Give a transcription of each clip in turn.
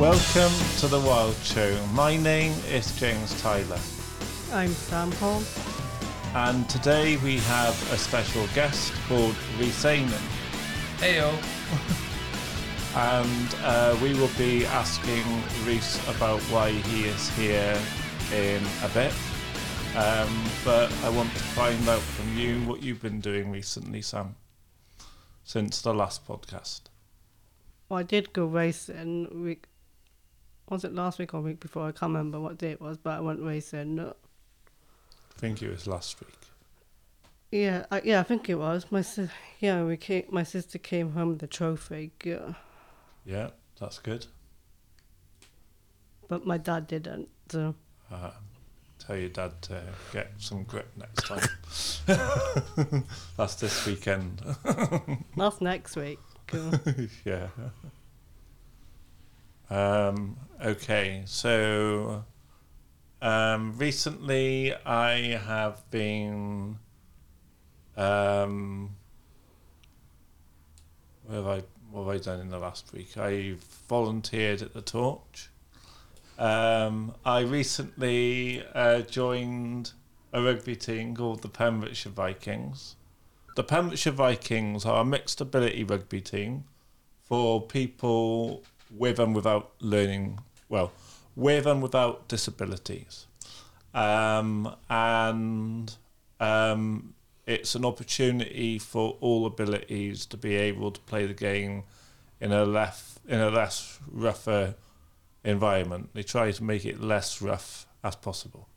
Welcome to the Wild Show. My name is James Tyler, I'm Sam Paul. and today we have a special guest called Rhys Ayman. Heyo. and uh, we will be asking Rhys about why he is here in a bit. Um, but I want to find out from you what you've been doing recently, Sam, since the last podcast. Well, I did go racing week. Was it last week or week before? I can't remember what day it was, but I went racing. I think it was last week. Yeah, I, yeah, I think it was. My sis, yeah, we came. My sister came home with the trophy, yeah, Yeah, that's good. but my dad didn't. So Uh, tell your dad to get some grip next time. that's this weekend. that's next week. uh, yeah. Um, okay, so um, recently I have been. Um, what have I what have I done in the last week? I volunteered at the Torch. Um, I recently uh, joined a rugby team called the Pembrokeshire Vikings. The Pembrokeshire Vikings are a mixed ability rugby team for people with and without learning, well, with and without disabilities. Um, and um, it's an opportunity for all abilities to be able to play the game in a less in a less rougher environment. They try to make it less rough as possible,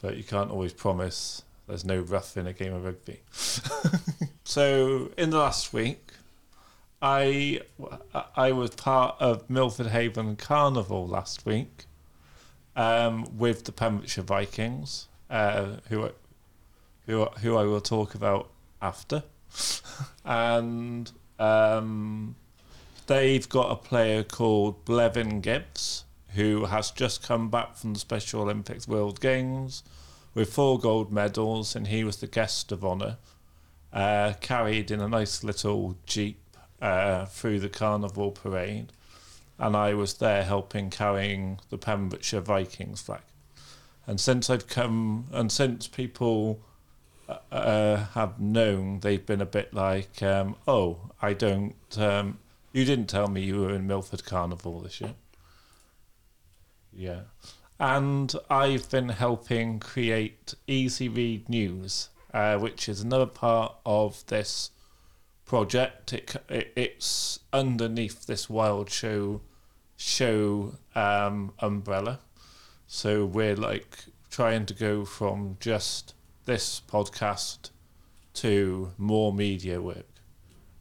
but you can't always promise there's no rough in a game of rugby. so in the last week, I I was part of Milford Haven Carnival last week um, with the Pembrokeshire Vikings, uh, who who who I will talk about after, and um, they've got a player called Blevin Gibbs who has just come back from the Special Olympics World Games with four gold medals, and he was the guest of honour, uh, carried in a nice little jeep uh, through the carnival parade, and I was there helping carrying the Pembrokeshire Vikings flag. And since I've come, and since people uh, uh, have known, they've been a bit like, um, "Oh, I don't. Um, you didn't tell me you were in Milford Carnival this year." Yeah. And I've been helping create Easy Read News, uh, which is another part of this project. It, it it's underneath this Wild Show show um, umbrella. So we're like trying to go from just this podcast to more media work.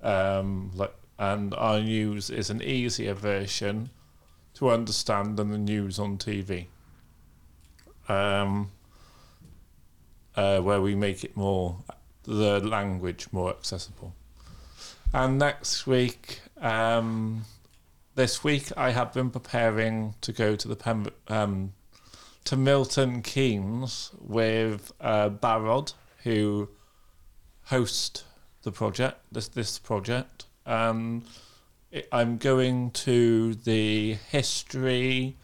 Um, like, and our news is an easier version to understand than the news on TV. Um, uh, where we make it more, the language more accessible. And next week, um, this week, I have been preparing to go to the Pem- um, to Milton Keynes with uh, Barrod, who hosts the project. This this project. Um, I'm going to the history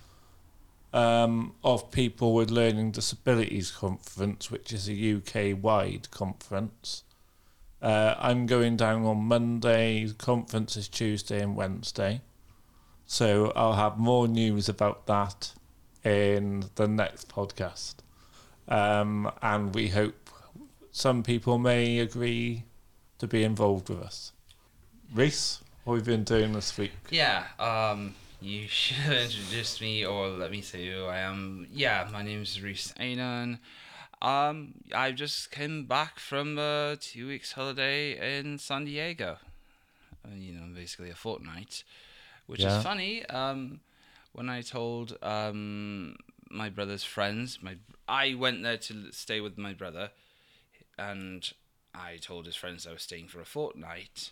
um, of people with learning disabilities conference, which is a UK wide conference. Uh, I'm going down on Monday. Conference is Tuesday and Wednesday. So I'll have more news about that in the next podcast. Um, and we hope some people may agree to be involved with us. Rhys, what have you been doing this week? Yeah, um, you should introduce me or let me say who I am. Yeah, my name is Rhys Ainan. Um, I just came back from a two weeks holiday in San Diego. Uh, you know, basically a fortnight, which Yeah. is funny. Um, when I told um my brother's friends, my I went there to stay with my brother, and I told his friends I was staying for a fortnight,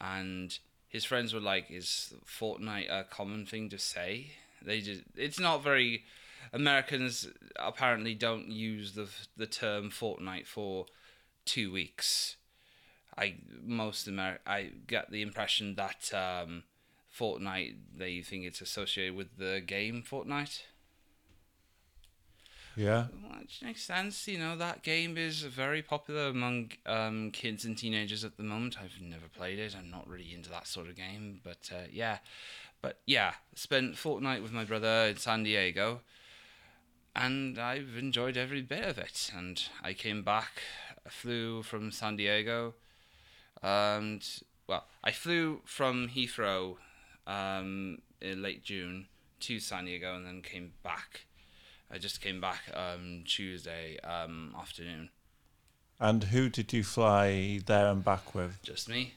and his friends were like, "Is fortnight a common thing to say?" They just it's not very. Americans apparently don't use the the term fortnight for two weeks. I most Amer I get the impression that um, Fortnite, they think it's associated with the game Fortnite. Yeah. Which makes sense. You know, that game is very popular among um, kids and teenagers at the moment. I've never played it. I'm not really into that sort of game. But uh, yeah. But yeah, spent fortnight with my brother in San Diego. And I've enjoyed every bit of it. And I came back, flew from San Diego. And, well, I flew from Heathrow um, in late June to San Diego and then came back I just came back um, Tuesday um, afternoon. And who did you fly there and back with? Just me.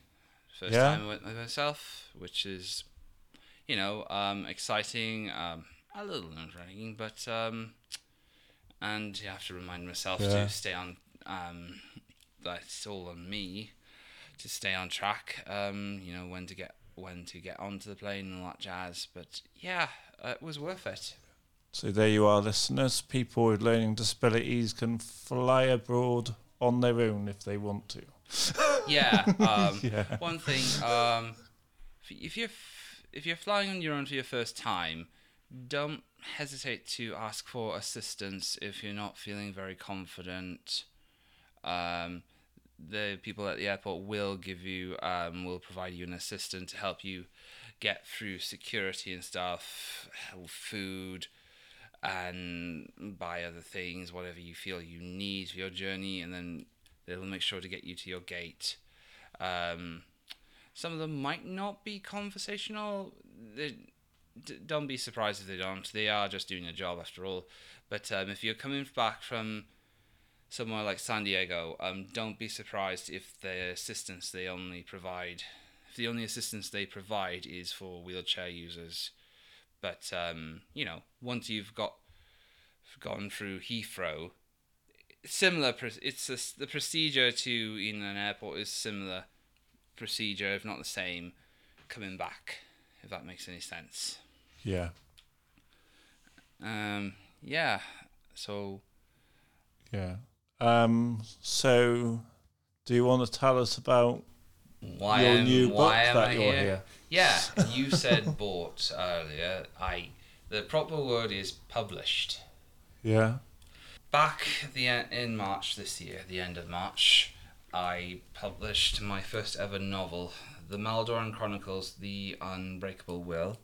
First Yeah? time I went by myself, which is, you know, um, exciting, um, a little nerve-wracking, but um, and you have to remind myself Yeah. to stay on. Um, that it's all on me to stay on track. Um, you know when to get when to get onto the plane and all that jazz. But yeah, uh, it was worth it. So there you are, listeners. People with learning disabilities can fly abroad on their own if they want to. Yeah. Um, Yeah. One thing, um, if- if you're f- if you're flying on your own for your first time, don't hesitate to ask for assistance if you're not feeling very confident. Um, the people at the airport will give you um, will provide you an assistant to help you get through security and stuff, food, and buy other things, whatever you feel you need for your journey, and then they'll make sure to get you to your gate. Um, some of them might not be conversational. They, d- don't be surprised if they don't. They are just doing a job after all. But um, if you're coming back from somewhere like San Diego, um, don't be surprised if the assistance they only provide, if the only assistance they provide is for wheelchair users. But um, you know, once you've got gone through Heathrow, similar. It's a the procedure to in an airport is similar procedure, if not the same, coming back. If that makes any sense. Yeah. Um, yeah. So Yeah. Um, so, do you want to tell us about why your am, new book that I you're here? here? Yeah, you said bought earlier. I the proper word is published. Yeah. Back the in March this year, the end of March, I published my first ever novel, The Maldoran Chronicles: The Unbreakable Will,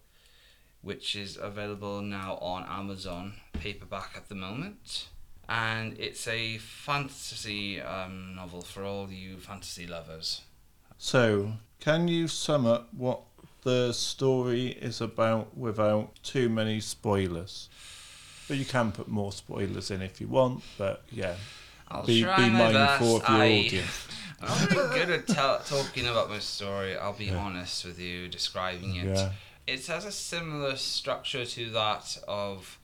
which is available now on Amazon paperback at the moment. And it's a fantasy um, novel for all you fantasy lovers. So, can you sum up what the story is about without too many spoilers? But you can put more spoilers in if you want, but yeah. I'll Be, try be my mindful best. of your I, audience. I'm not good at tell, talking about my story. I'll be Yeah. honest with you, describing it. Yeah. It has a similar structure to that of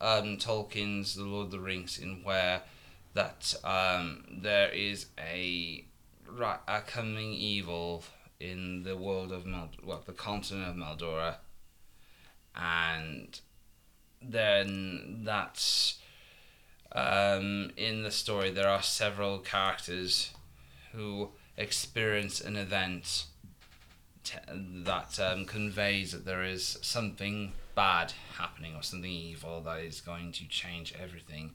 um, Tolkien's The Lord of the Rings, in where that um, there is a a coming evil in the world of Mel- well, the continent of Maldora, and then that's um, in the story there are several characters who experience an event t- that um, conveys that there is something bad happening or something evil that is going to change everything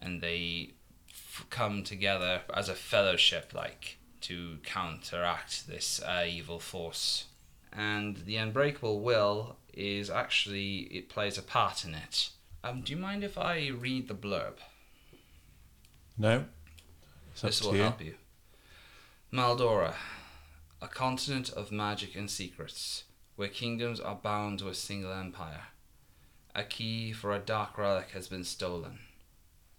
and they f- come together as a fellowship like to counteract this uh, evil force and the unbreakable will is actually it plays a part in it um, do you mind if i read the blurb No? It's up this to will you. help you. Maldora, a continent of magic and secrets, where kingdoms are bound to a single empire. A key for a dark relic has been stolen.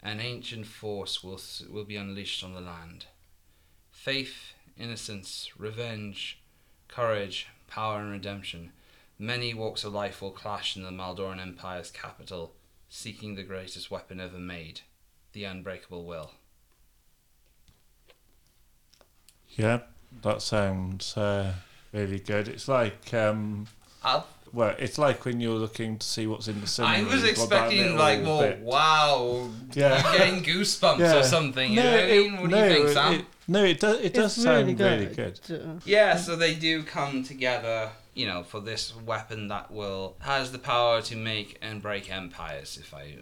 An ancient force will, will be unleashed on the land. Faith, innocence, revenge, courage, power, and redemption. Many walks of life will clash in the Maldoran Empire's capital, seeking the greatest weapon ever made the unbreakable will. Yeah, that sounds uh, really good. It's like, um, I'll well, it's like when you're looking to see what's in the cinema. I was you've got that expecting like more bit. wow, Yeah. getting goosebumps Yeah. or something. You know what I mean? What do you think, Sam? It, no, it does. It does it's sound really really good. good. Uh, yeah, so they do come together you know, for this weapon that will has the power to make and break empires. If I,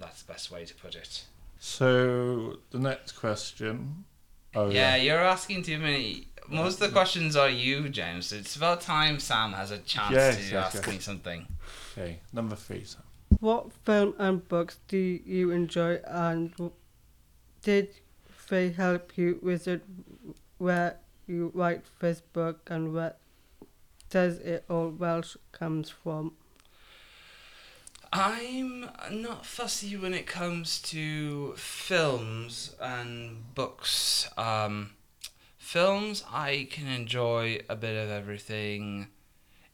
that's the best way to put it. So the next question. Oh yeah, you're asking too many. Most of the questions are you, James. It's about time Sam has a chance Yes, to yes, ask yes. me something. Okay, number three. So. What film and books do you enjoy and did they help you with it? where you write this book and where does it all Welsh comes from? I'm not fussy when it comes to films and books. Um, films, I can enjoy a bit of everything,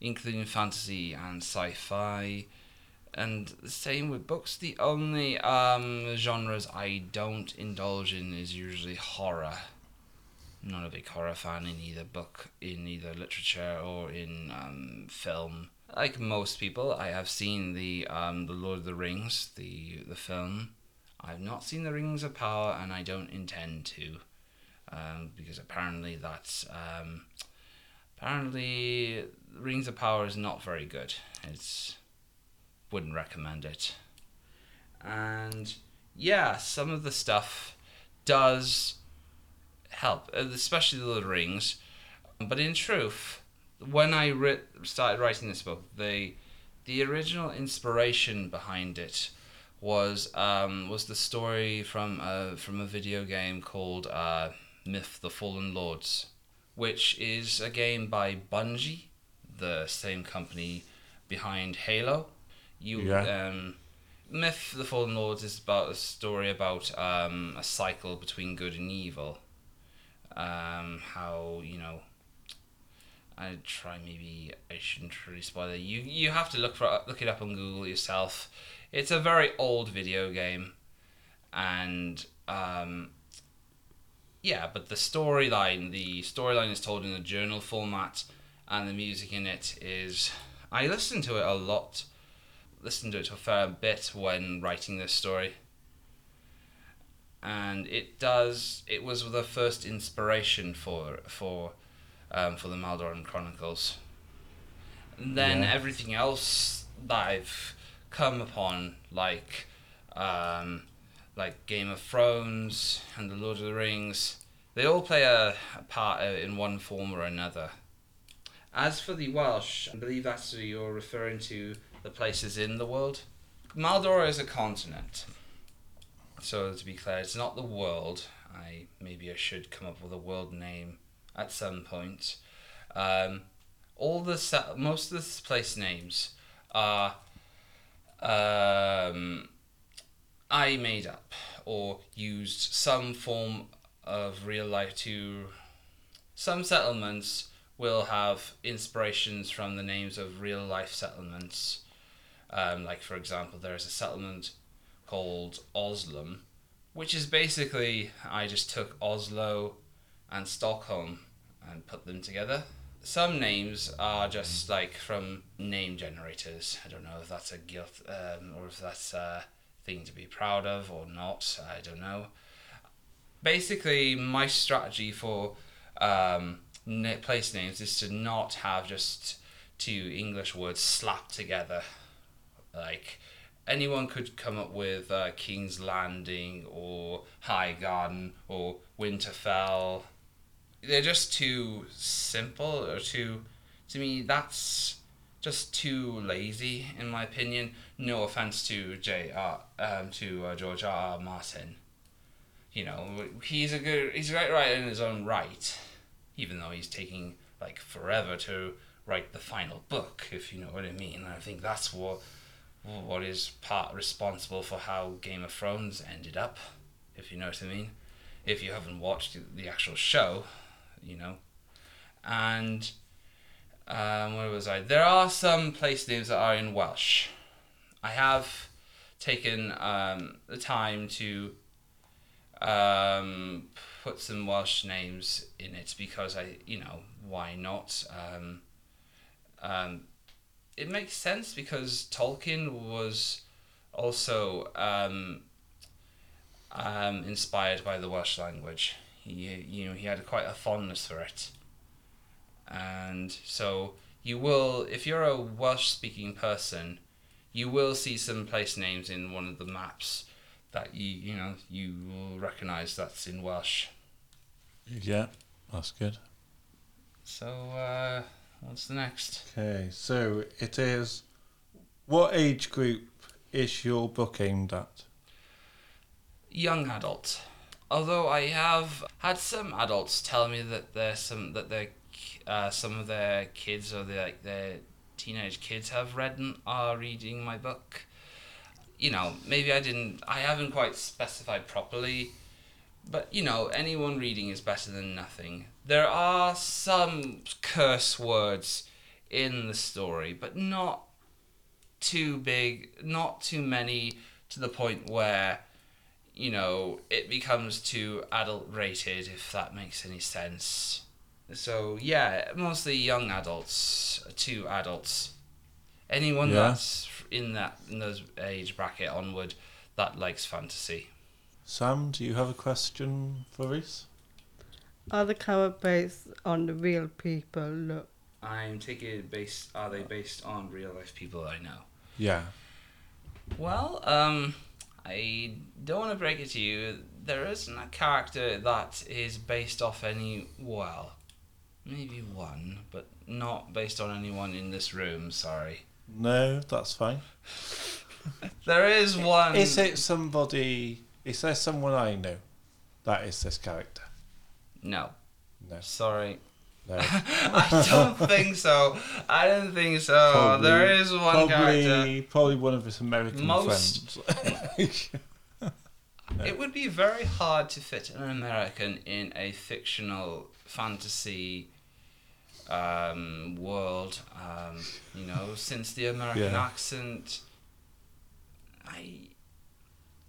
including fantasy and sci fi. And the same with books. The only um, genres I don't indulge in is usually horror. I'm not a big horror fan in either book, in either literature or in um, film like most people, I have seen the um, the Lord of the Rings, the the film. I've not seen the Rings of Power, and I don't intend to, um, because apparently that's um, apparently Rings of Power is not very good. It's wouldn't recommend it. And yeah, some of the stuff does help, uh, especially the Rings. But in truth, when I ri- started writing this book, the the original inspiration behind it was um, was the story from a, from a video game called uh, Myth: The Fallen Lords, which is a game by Bungie, the same company behind Halo. You Yeah. um, Myth: The Fallen Lords is about a story about um, a cycle between good and evil. Um, how you know I try maybe I shouldn't really spoil it. You you have to look for look it up on Google yourself. It's a very old video game, and um, yeah, but the storyline the storyline is told in a journal format, and the music in it is. I listened to it a lot, listened to it a fair bit when writing this story. And it does. It was the first inspiration for for um, for the Maldoran Chronicles. And then Yeah. everything else that I've come upon, like um, like Game of Thrones and The Lord of the Rings, they all play a, a part in one form or another. As for the Welsh, I believe that's you're referring to the places in the world. Maldor is a continent. So to be clear, it's not the world. I maybe I should come up with a world name at some point. Um, all the most of the place names are um, I made up or used some form of real life to. Some settlements will have inspirations from the names of real life settlements. Um, like for example, there is a settlement called Oslum, which is basically I just took Oslo and Stockholm and put them together. Some names are just like from name generators. I don't know if that's a guilt um, or if that's a thing to be proud of or not. I don't know. Basically, my strategy for um, place names is to not have just two English words slapped together. Like anyone could come up with uh, King's Landing or High Garden or Winterfell. They're just too simple or too. To me, that's just too lazy, in my opinion. No offense to J. R. Um, to uh, George R. R. Martin. You know, he's a good. He's a great writer in his own right, even though he's taking like forever to write the final book. If you know what I mean. I think that's what what is part responsible for how Game of Thrones ended up, if you know what I mean. If you haven't watched the actual show, you know. And um, where was I? There are some place names that are in Welsh. I have taken um, the time to um, put some Welsh names in it because I, you know, why not? Um, um, it makes sense because Tolkien was also um, inspired by the Welsh language. He, you know, he had quite a fondness for it, and so you will, if you're a Welsh speaking person, you will see some place names in one of the maps that you you know you will recognise that's in Welsh. Yeah, that's good. So uh, what's the next? Okay, so it is. What age group is your book aimed at? young adult. Although I have had some adults tell me that there's some that their uh, some of their kids or their like their teenage kids have read and are reading my book. You know, maybe I didn't. I haven't quite specified properly, but you know, anyone reading is better than nothing. There are some curse words in the story, but not too big, not too many to the point where you know, it becomes too adult rated, if that makes any sense. So, yeah, mostly young adults to adults. Anyone Yeah. that's in that in those age bracket onward that likes fantasy. Sam, do you have a question for Rhys? Are the characters based on the real people? Look, I'm taking it based. Are they based on real life people I know? Yeah. Well, um, I don't want to break it to you. There isn't a character that is based off any. Well, maybe one, but not based on anyone in this room. Sorry. No, that's fine. There is one. Is it somebody? Is there someone I know that is this character? No. No. Sorry. No. I don't think so. I don't think so. Probably- there is one probably, character. probably one of his American Most- friends. It would be very hard to fit an American in a fictional fantasy um, world. Um, you know, since the American Yeah. accent, I,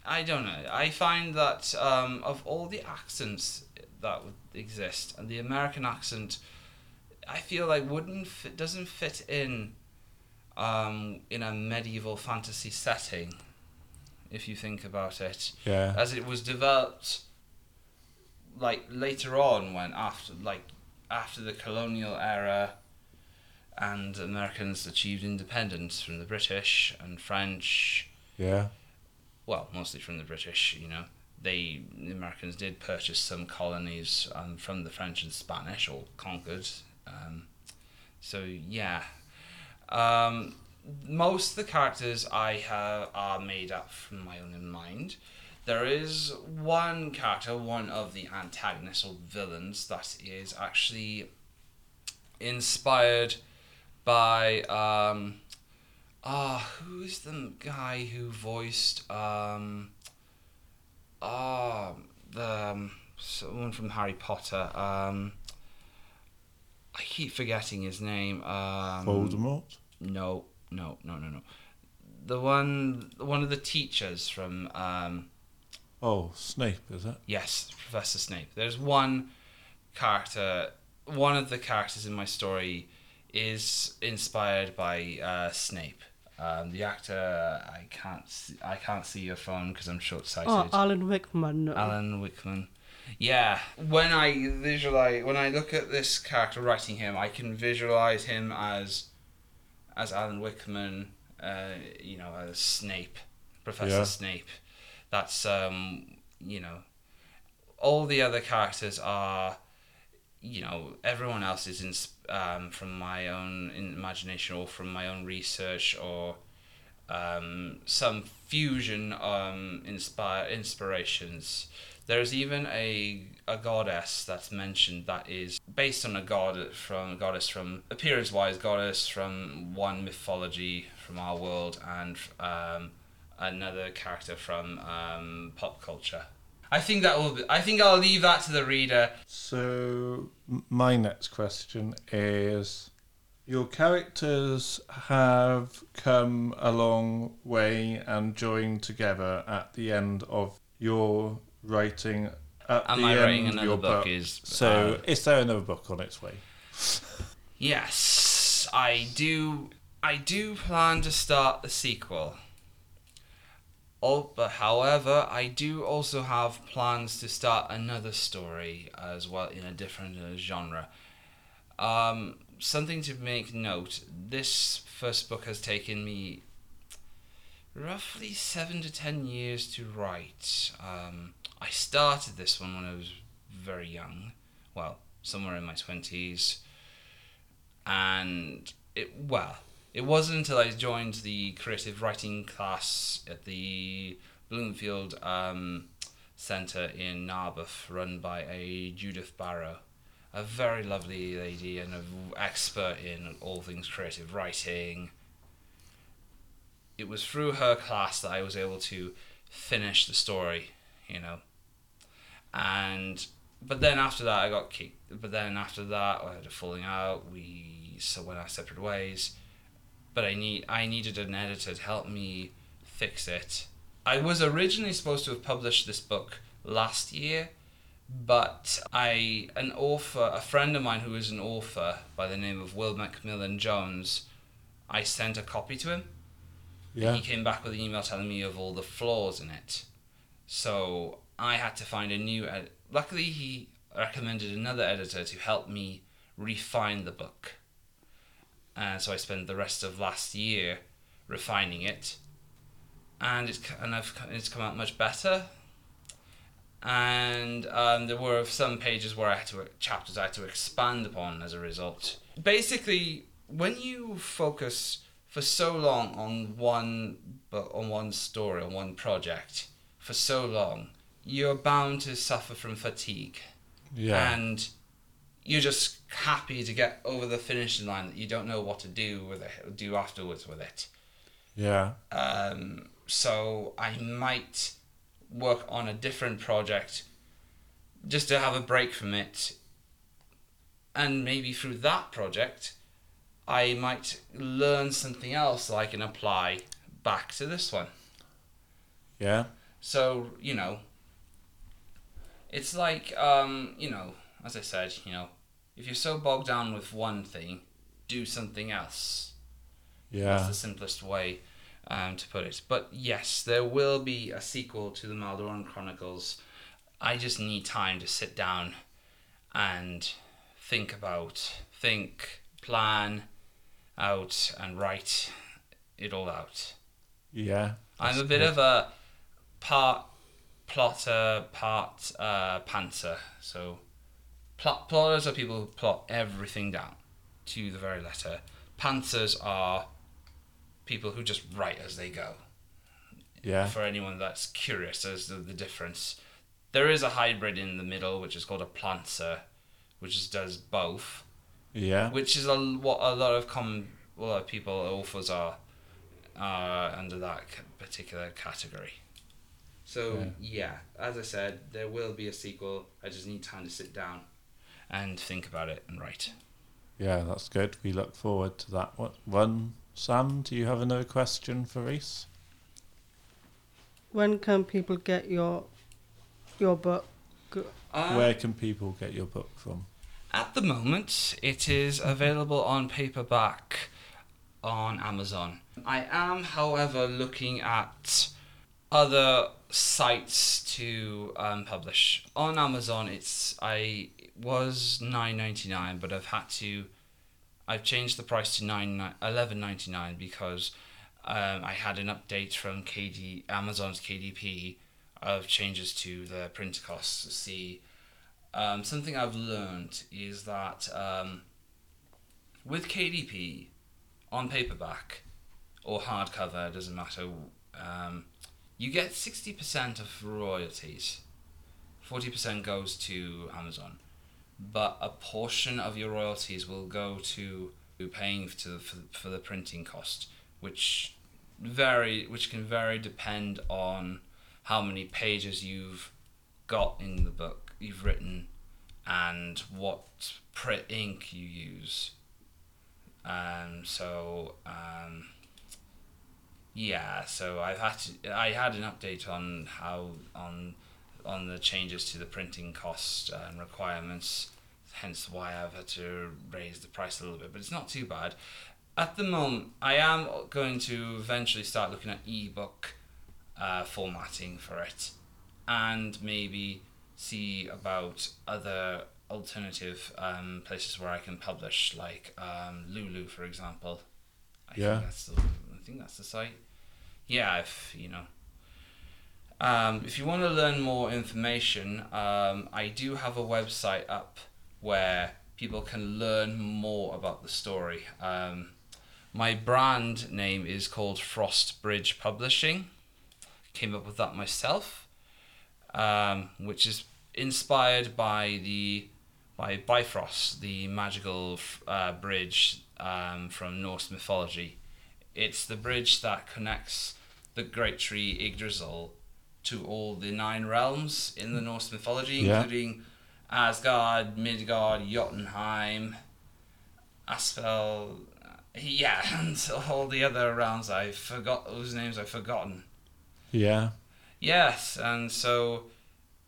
I don't know. I find that um, of all the accents that would exist, and the American accent, I feel like wouldn't fit, doesn't fit in, um, in a medieval fantasy setting. If you think about it yeah. as it was developed like later on when after like after the colonial era and Americans achieved independence from the British and French Yeah. well mostly from the British you know they the Americans did purchase some colonies um, from the French and Spanish or conquered um, so yeah um, most of the characters I have are made up from my own mind. There is one character, one of the antagonists or villains, that is actually inspired by um ah who is the guy who voiced um ah the um, someone from Harry Potter um I keep forgetting his name um Voldemort. no, no, no, no, no. The one, one of the teachers from, um, Oh, Snape, is it? yes, Professor Snape. There's one character, one of the characters in my story is inspired by uh, Snape. Um, the actor, I can't, see, I can't see your phone because I'm short-sighted. oh, Alan Rickman. No. Alan Wickman. Yeah, when I visualize, when I look at this character writing him, I can visualize him as, as Alan Wickman, uh, you know, as Snape, Professor Yeah. Snape. That's um, you know, all the other characters are, you know, everyone else is in, um, from my own imagination or from my own research or um, some fusion um, inspire inspirations. There's even a a goddess that's mentioned that is based on a god from goddess from appearance wise goddess from one mythology from our world and um, another character from um, pop culture. I think that will. Be, I think I'll leave that to the reader. So, my next question is Your characters have come a long way and joined together at the end of your writing. At Am the I end writing another your book? Is So, uh, is there another book on its way? Yes, I do. I do plan to start the sequel. But however, I do also have plans to start another story as well in a different uh, genre. Um, something to make note: this first book has taken me roughly seven to ten years to write. Um, I started this one when I was very young, well, somewhere in my twenties, and it well, it wasn't until I joined the creative writing class at the Bloomfield um, Centre in Narberth, run by a Judith Barrow, a very lovely lady and an expert in all things creative writing. It was through her class that I was able to finish the story, you know. And but then after that, I got kicked. But then after that, I had a falling out. We so went our separate ways. But I need I needed an editor to help me fix it. I was originally supposed to have published this book last year, but I an author, a friend of mine who is an author by the name of Will Macmillan Jones, I sent a copy to him. Yeah. He came back with an email telling me of all the flaws in it. So I had to find a new ed- luckily he recommended another editor to help me refine the book. And so I spent the rest of last year refining it. And it's and I've it's come out much better. And um, there were some pages where I had to chapters I had to expand upon as a result. Basically, when you focus for so long on one but on one story on one project for so long, you're bound to suffer from fatigue Yeah. and you're just happy to get over the finishing line that you don't know what to do with it do afterwards with it yeah. um, so i might work on a different project just to have a break from it and maybe through that project i might learn something else that i can apply back to this one Yeah. so you know, it's like um, you know, as I said, you know, if you're so bogged down with one thing, do something else. Yeah. That's the simplest way um, to put it. But yes, there will be a sequel to the Maldoran Chronicles. I just need time to sit down and think about, think, plan out, and write it all out. Yeah. I'm a bit good. of a part plotter, part uh, pantser. So, plot plotters are people who plot everything down to the very letter. Pantsers are people who just write as they go. Yeah. For anyone that's curious as to the difference, there is a hybrid in the middle, which is called a planter, which is, does both Yeah. which is a, what a lot of common a lot of people authors are uh, under that c- particular category. So yeah. as I said, there will be a sequel. I just need time to sit down and think about it and write. Yeah, that's good. We look forward to that one. one. Sam, do you have another question for Rhys? When can people get your your book? Um, Where can people get your book from? At the moment, it is available on paperback on Amazon. I am, however, looking at other sites to um, publish on Amazon. It's I it was nine ninety nine, but I've had to. I've changed the price to nine eleven ninety nine because um, I had an update from KD Amazon's KDP of changes to the print costs see um, something I've learned is that um, with KDP on paperback or hardcover, it doesn't matter, um, you get 60% of royalties. 40% goes to Amazon. But a portion of your royalties will go to paying to for, for the printing cost, which vary, which can vary depend on how many pages you've got in the book you've written and what print ink you use. Um, so um, yeah, so I've had to. I had an update on how on on the changes to the printing cost and requirements. Hence why I've had to raise the price a little bit, but it's not too bad. At the moment, I am going to eventually start looking at ebook uh, formatting for it, and maybe see about other alternative um, places where I can publish, like um, Lulu, for example. I Yeah. think that's the, I think that's the site. Yeah, if you know. Um, if you want to learn more information, um, I do have a website up where people can learn more about the story. Um, my brand name is called Frost Bridge Publishing. Came up with that myself, um, which is inspired by the by Bifrost, the magical uh, bridge um, from Norse mythology. It's the bridge that connects the great tree Yggdrasil to all the nine realms in the Norse mythology, Yeah. including Asgard, Midgard, Jotunheim, Aspel, yeah, and all the other realms I forgot whose names I've forgotten. Yeah. Yes, and so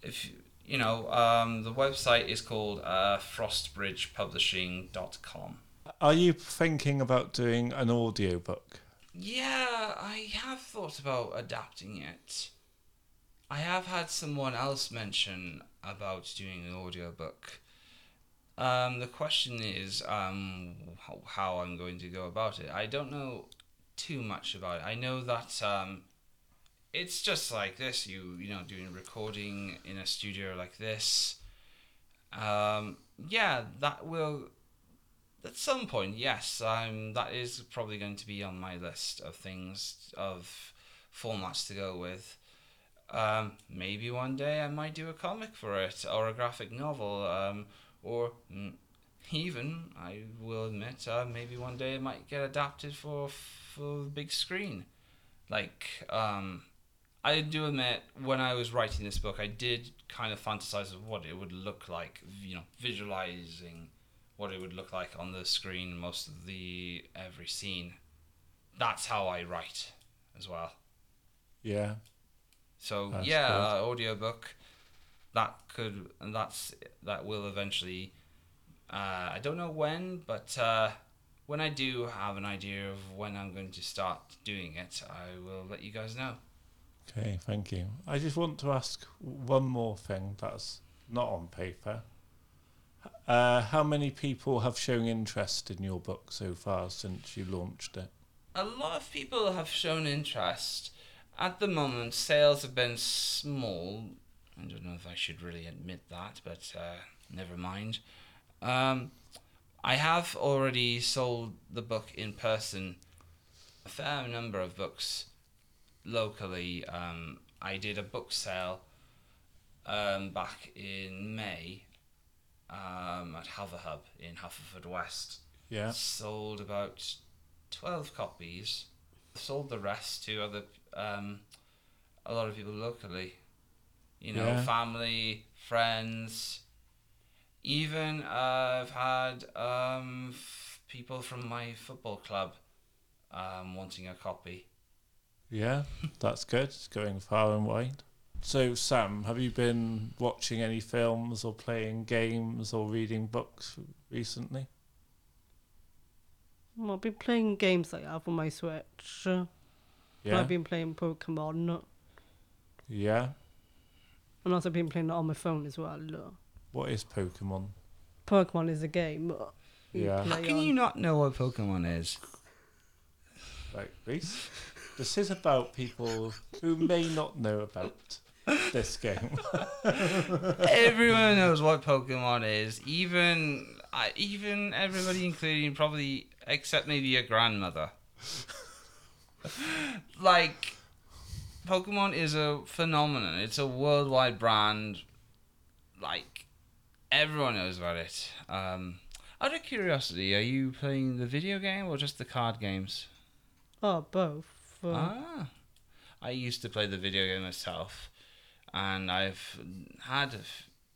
if you- you know, um, the website is called uh, frostbridgepublishing.com. Are you thinking about doing an audiobook? Yeah, I have thought about adapting it. I have had someone else mention about doing an audiobook. Um, the question is um, how, I'm going to go about it. I don't know too much about it. I know that um, it's just like this. You you know doing recording in a studio like this. Um, yeah, that will at some point, yes, um, that is probably going to be on my list of things of formats to go with. Um, maybe one day I might do a comic for it or a graphic novel, um, or even I will admit, uh, maybe one day it might get adapted for for the big screen. Like, um, I do admit when I was writing this book, I did kind of fantasize of what it would look like, you know, visualizing what it would look like on the screen most of the every scene. That's how I write as well. Yeah. So That's yeah, uh, audiobook that could and that's that will eventually uh, I don't know when, but uh, when I do have an idea of when I'm going to start doing it, I will let you guys know. Okay, thank you. I just want to ask one more thing that's not on paper. Uh, how many people have shown interest in your book so far since you launched it? A lot of people have shown interest. At the moment, sales have been small. I don't know if I should really admit that, but uh, never mind. Um, I have already sold the book in person, a fair number of books locally. Um, I did a book sale um, back in May um, at Haverhub in Haverfordwest Yeah. sold about 12 copies sold the rest to other um, a lot of people locally you know Yeah. family friends even uh, i've had um, f- people from my football club um, wanting a copy Yeah, that's good. It's going far and wide. So, Sam, have you been watching any films or playing games or reading books recently? I've been playing games like that on my Switch. Yeah. I've been playing Pokemon. Yeah. And also been playing it on my phone as well. What is Pokemon? Pokemon is a game. Yeah. how can on- you not know what pokemon is Right, Rhys? this is about people who may not know about this game. everyone knows what Pokemon is. Even I, even everybody, including probably except maybe your grandmother. like, Pokemon is a phenomenon. It's a worldwide brand. Like, everyone knows about it. Um, out of curiosity, are you playing the video game or just the card games? Oh, both. Uh, Ah, I used to play the video game myself, and I've had,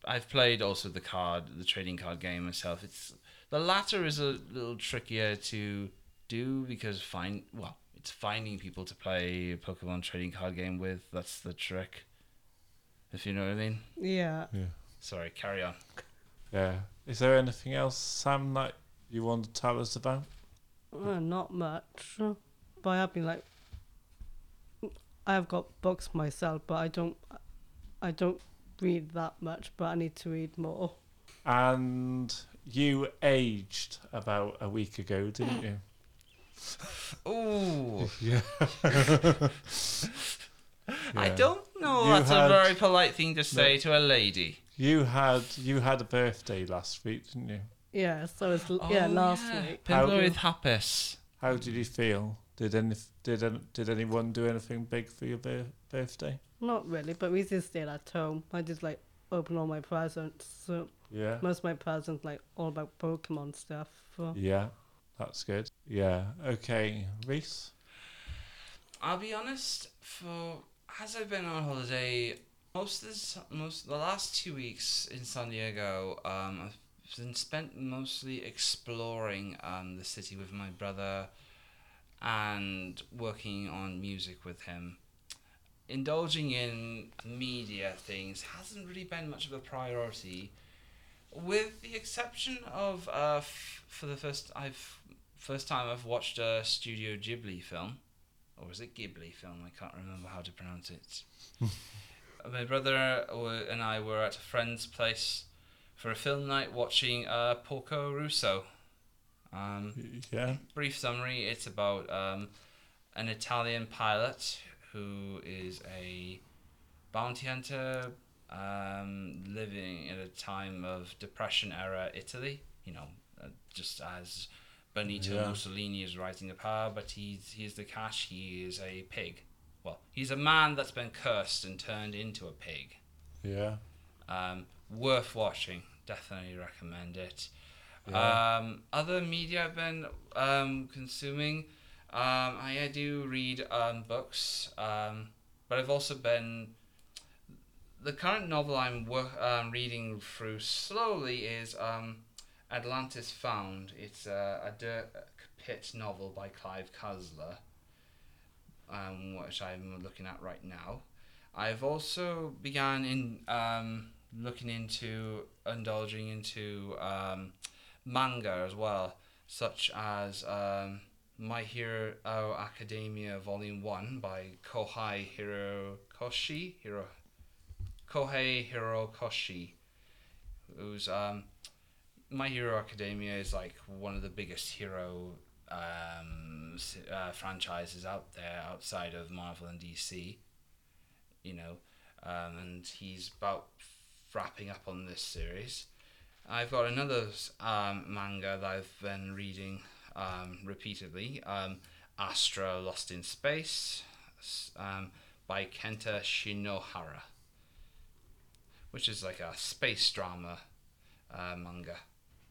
I've played also the card, the trading card game myself. It's the latter is a little trickier to do because find well, it's finding people to play a Pokemon trading card game with. That's the trick. If you know what I mean. yeah. Yeah. Sorry, carry on. Yeah. Is there anything else, Sam, that you want to tell us about? Uh, not much. But I have been like. I have got books myself, but I don't. I don't read that much, but I need to read more. and you aged about a week ago, didn't you? Ooh. Yeah. I don't know. You That's had- a very polite thing to say to a lady. You had you had a birthday last week, didn't you? Yeah, so it's oh, yeah Oh, last yeah. week. How- Pimple with Happis. How did you feel? Did any did any, did anyone do anything big for your bir- birthday? Not really, but we just stayed at home. I just like opened all my presents. So Yeah. most of my presents like all about Pokemon stuff. So. Yeah. That's good. Yeah. Okay, Rhys. I'll be honest. For as I've been on holiday, most of this, most the last two weeks in San Diego, um, I've been spent mostly exploring um the city with my brother, and working on music with him. Indulging in media things hasn't really been much of a priority, with the exception of uh, f- for the first I've first time I've watched a Studio Ghibli film or was it Ghibli film? I can't remember how to pronounce it. My brother and I were at a friend's place for a film night watching uh, Porco Rosso. Um, Yeah. brief summary it's about um, an Italian pilot who is a bounty hunter um, living in a time of Depression era Italy. You know, uh, just as Benito Yeah. Mussolini is rising to power, but he's, he's the cash, he is a pig. Well, he's a man that's been cursed and turned into a pig. Yeah. Um, worth watching. Definitely recommend it. Yeah. Um, other media I've been um, consuming. Um, I, I do read um, books, um, but I've also been. The current novel I'm um, reading through slowly is um, Atlantis Found. It's a, a Dirk Pitt novel by Clive Cussler, um, which I'm looking at right now. I've also began in um, looking into indulging into um, manga as well, such as um, My Hero Academia Volume One by Kohei Hirokoshi Hiro Kohei Hirokoshi, who's um, My Hero Academia is like one of the biggest hero um, uh, franchises out there outside of Marvel and DC. You know, um, and he's about wrapping up on this series. I've got another um, manga that I've been reading um, repeatedly um, Astra Lost in Space um, by Kenta Shinohara, which is like a space drama uh, manga.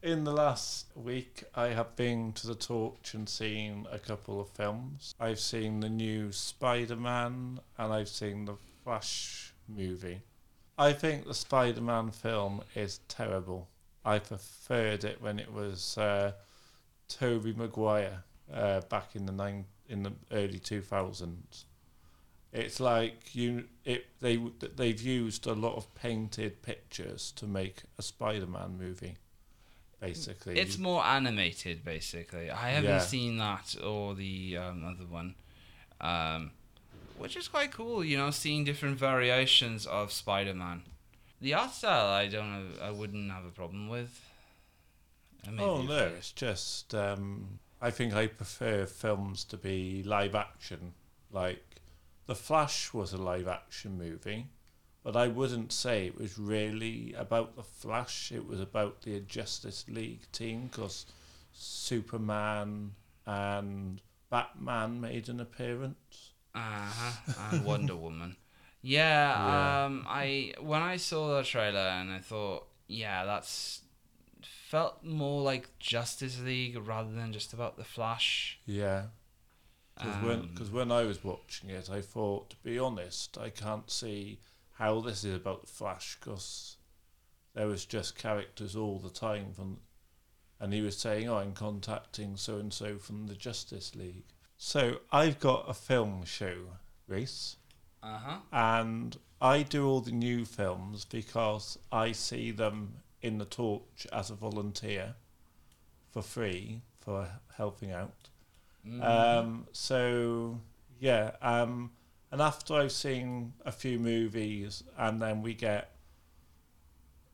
In the last week, I have been to the Torch and seen a couple of films. I've seen the new Spider Man and I've seen the Flash movie. I think the Spider Man film is terrible. I preferred it when it was uh, Tobey Maguire uh, back in the nine in the early two thousands. It's like you it they they've used a lot of painted pictures to make a Spider Man movie. Basically, It's more animated, basically. I haven't Yeah. seen that or the um, other one, um, which is quite cool. You know, seeing different variations of Spider-Man. The art style, I don't know, I wouldn't have a problem with. Oh no, it's just um, I think I prefer films to be live action. Like The Flash was a live action movie, but I wouldn't say it was really about the Flash. It was about the Justice League team because Superman and Batman made an appearance. Uh-huh. And Wonder Woman. Yeah, Yeah. um I when I saw the trailer and I thought, yeah, that's felt more like Justice League rather than just about the Flash. Yeah. Because when, Um, 'cause when I was watching it, I thought, to be honest, I can't see how this is about the Flash because there was just characters all the time from, and he was saying, "Oh, I'm contacting so and so from the Justice League." So I've got a film show, Rhys, Uh-huh. and I do all the new films because I see them in the torch as a volunteer for free for helping out. Mm-hmm. Um, so yeah, um, and after I've seen a few movies, and then we get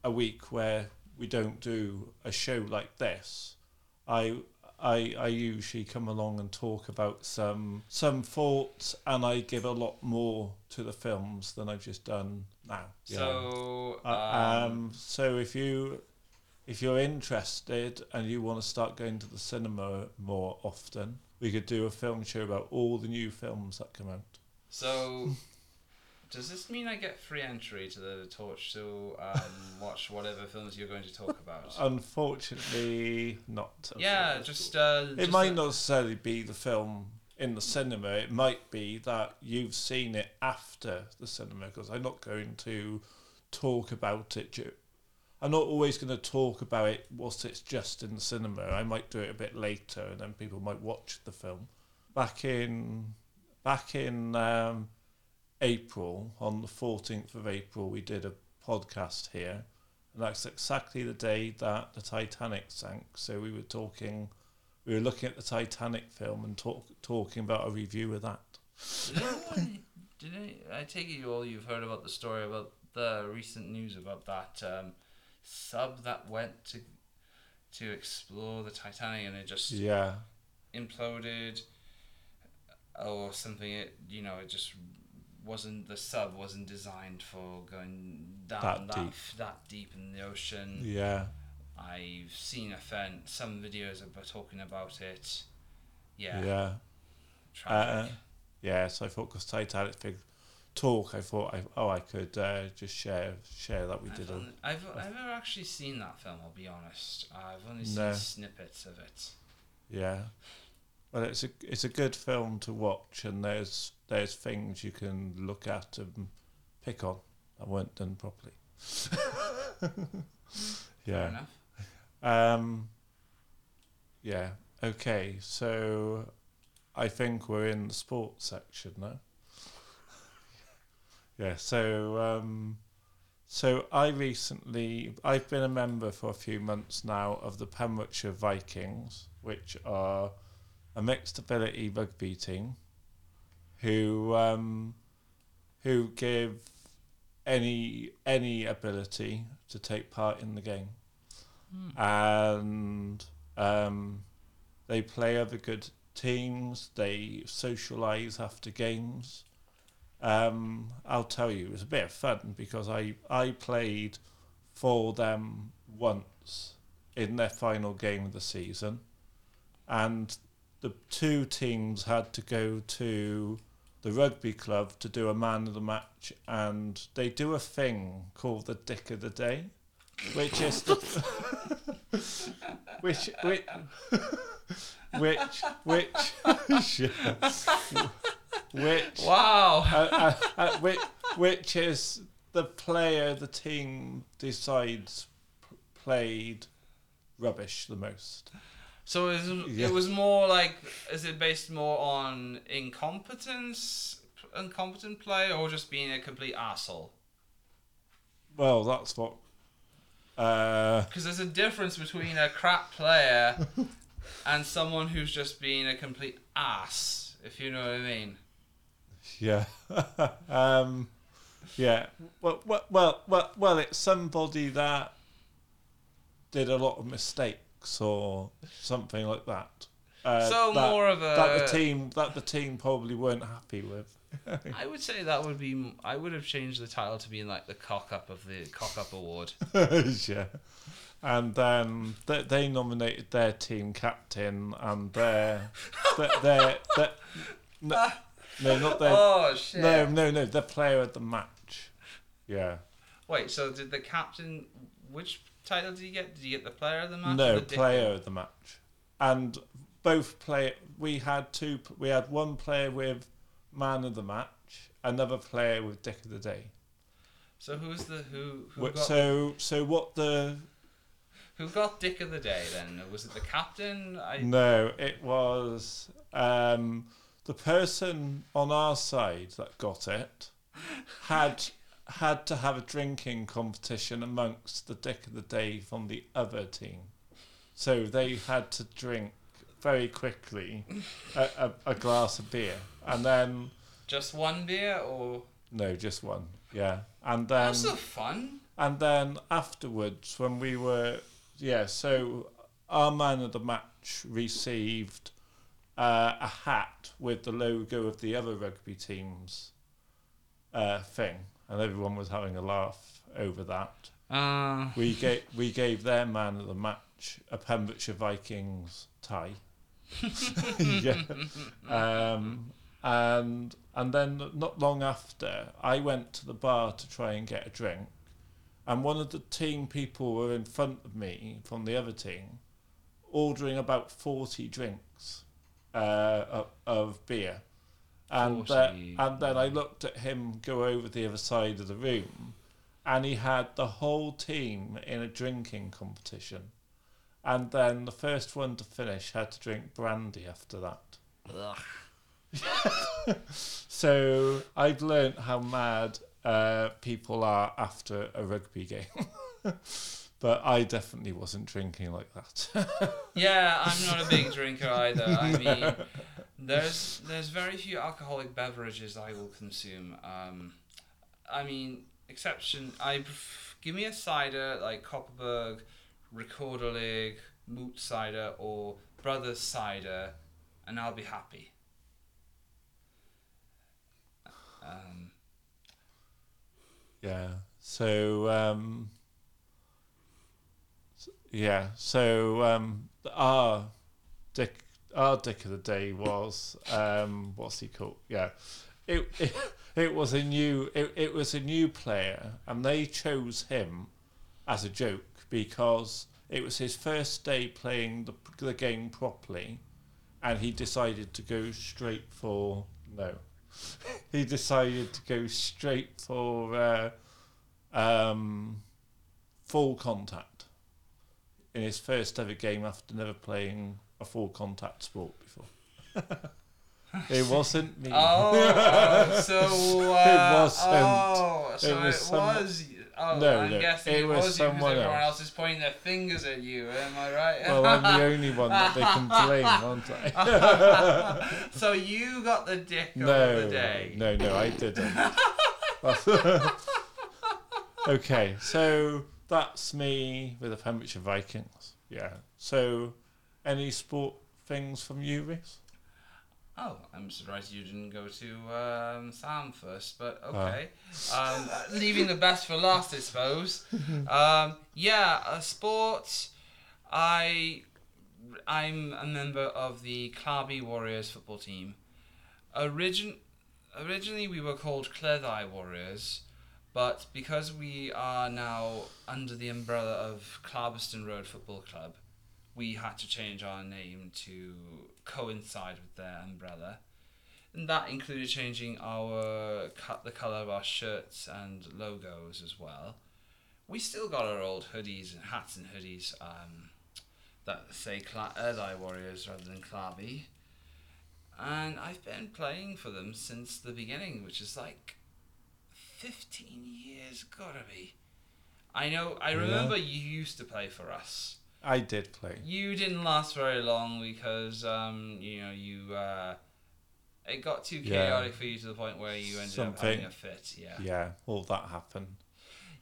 a week where we don't do a show like this, I I I usually come along and talk about some some thoughts, and I give a lot more to the films than I've just done now. Yeah. So, Uh, um, um, so if you if you're interested and you want to start going to the cinema more often, we could do a film show about all the new films that come out. so does this mean I get free entry to the torch to um, watch whatever films you're going to talk about? Unfortunately, not. yeah, just uh, It just might a- not necessarily be the film in the cinema. It might be that you've seen it after the cinema because I'm not going to talk about it. I'm not always going to talk about it whilst it's just in the cinema. I might do it a bit later, and then people might watch the film. Back in back in um, April, on the 14th of April, we did a podcast here, and that's exactly the day that the Titanic sank. So we were talking we were looking at the Titanic film and talk, talking about a review of that. Did any, I take it you all you've heard about the story about the recent news about that um, sub that went to to explore the Titanic and it just Yeah, imploded or something. It you know it just wasn't the sub wasn't designed for going down That that deep. that deep in the ocean. yeah, I've seen a fan, some videos about talking about it. Yeah, yeah. Uh, yeah. So I thought because Titanic big talk, I thought I oh I could uh, just share share that we I've, did. A, only, I've, I've never actually seen that film. I'll be honest. I've only seen No. snippets of it. yeah, well, it's a it's a good film to watch, and there's there's things you can look at and pick on that weren't done properly. Fair yeah. enough. Um, yeah. Okay. So, I think we're in the sports section now. Yeah. So, um, so I recently I've been a member for a few months now of the Pembrokeshire Vikings, which are a mixed ability rugby team, who um, who give any any ability to take part in the game and um, they play other good teams. They socialise after games. Um, I'll tell you, it was a bit of fun because I I played for them once in their final game of the season, and the two teams had to go to the rugby club to do a man of the match, and they do a thing called the Dick of the Day, which is the which which which which which Wow. uh, uh, uh, which, which is the player the team decides p- played rubbish the most. So is it, Yeah. it was more like is it based more on incompetence, incompetent play, or just being a complete asshole? Well, that's what. Uh, Because there's a difference between a crap player and someone who's just being a complete ass. If you know what I mean. Yeah. um, yeah. Well, well, well, well, it's somebody that did a lot of mistakes or something like that. Uh, so that, more of a. that the team that the team probably weren't happy with. I would say that would be. I would have changed the title to being like the cock up of the cock up award. yeah. And then they, they nominated their team captain and their their, their, their no, no, not their oh shit! no, no, no, the player of the match. Yeah. Wait, so did the captain? Which title did you get? Did you get the player of the match? No, the player of the match. And both play we had two we had one player with man of the match, another player with dick of the day. So who's the who? Who got So so what the who got dick of the day then? Was it the captain? I No, it was um, the person on our side that got it had had to have a drinking competition amongst the dick of the day from the other team. So they had to drink very quickly a, a, a glass of beer, and then just one beer or no, just one, yeah, and then that's so fun. and then afterwards, when we were, yeah, so our man of the match received uh, a hat with the logo of the other rugby team's uh, thing, and everyone was having a laugh over that. Uh, We gave we gave their man of the match a Pembrokeshire Vikings tie. yeah. Um, and and then not long after, I went to the bar to try and get a drink, and one of the team people were in front of me from the other team, ordering about forty drinks uh, of, of beer, and uh, and then I looked at him go over the other side of the room, and he had the whole team in a drinking competition, and then the first one to finish had to drink brandy after that. So I've learnt how mad uh, people are after a rugby game. but I definitely wasn't drinking like that. Yeah, I'm not a big drinker either. I mean, there's there's very few alcoholic beverages I will consume. Um, I mean, exception. I pref- give me a cider like Kopparberg, Rekorderlig, Moot cider, or Brothers cider, and I'll be happy. Um, yeah. So um, yeah. So um, our dick, our dick of the day was um, what's he called? Yeah. It, it it was a new it, it was a new player and they chose him as a joke because it was his first day playing the, the game properly and he decided to go straight for no he decided to go straight for uh, um, full contact in his first ever game after never playing a full contact sport before. it wasn't me. oh, oh, so uh, it wasn't. Oh, so It it was was. some- oh, No, I'm no, guessing it it, was was, you because everyone else. else is pointing their fingers at you. Am I right? well, I'm the only one that they can blame, aren't I? so you got the dick of no, the day. no, no, I didn't. okay, so that's me with the Pembrokeshire Vikings. Yeah. So, any sport things from you, Rhys? Oh, I'm surprised you didn't go to um, Sam first, but okay. Um, leaving the best for last, I suppose. Um, yeah, uh, sports. I, I'm a member of the Clarby Warriors football team. Origin, originally we were called Cleddau Warriors, but because we are now under the umbrella of Clarbeston Road Football Club, we had to change our name to coincide with their umbrella. And that included changing our cut the colour of our shirts and logos as well. We still got our old hoodies and hats and hoodies um, that say Cla- Erdai Warriors rather than Clarby. And I've been playing for them since the beginning, which is like 15 years, gotta be. I know, I Yeah. remember you used to play for us. I did play. You didn't last very long because um, you know you uh, it got too Yeah. chaotic for you to the point where you ended up having a fit. Yeah, Yeah, all that happened.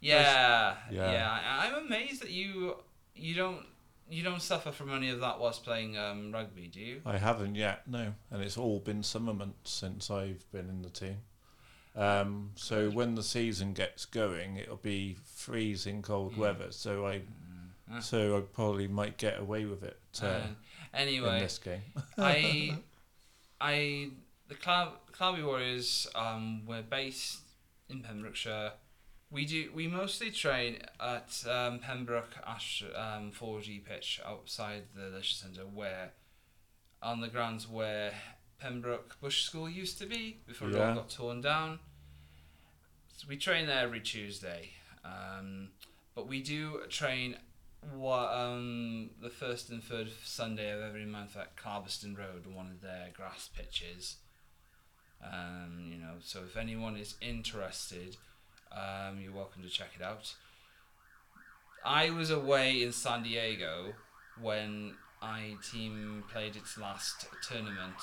yeah, Yeah. yeah. I, I'm amazed that you you don't you don't suffer from any of that whilst playing um, rugby, do you? I haven't yet, no. And it's all been summer months since I've been in the team. Um, so when the season gets going, it'll be freezing cold Mm. weather. So I, Ah. so I probably might get away with it uh, Uh, in anyway, this game. I, I, the Club Clarby Warriors, um, we're based in Pembrokeshire. We do. We mostly train at um, Pembroke Ash um, 4G pitch outside the leisure centre, where on the grounds where Pembroke Bush School used to be before it all got torn down. So we train there every Tuesday, um, but we do train what um, the first and third Sunday of every month at Clarbeston Road, one of their grass pitches. Um, you know, so if anyone is interested, um, you're welcome to check it out. I was away in San Diego when I team played its last tournament.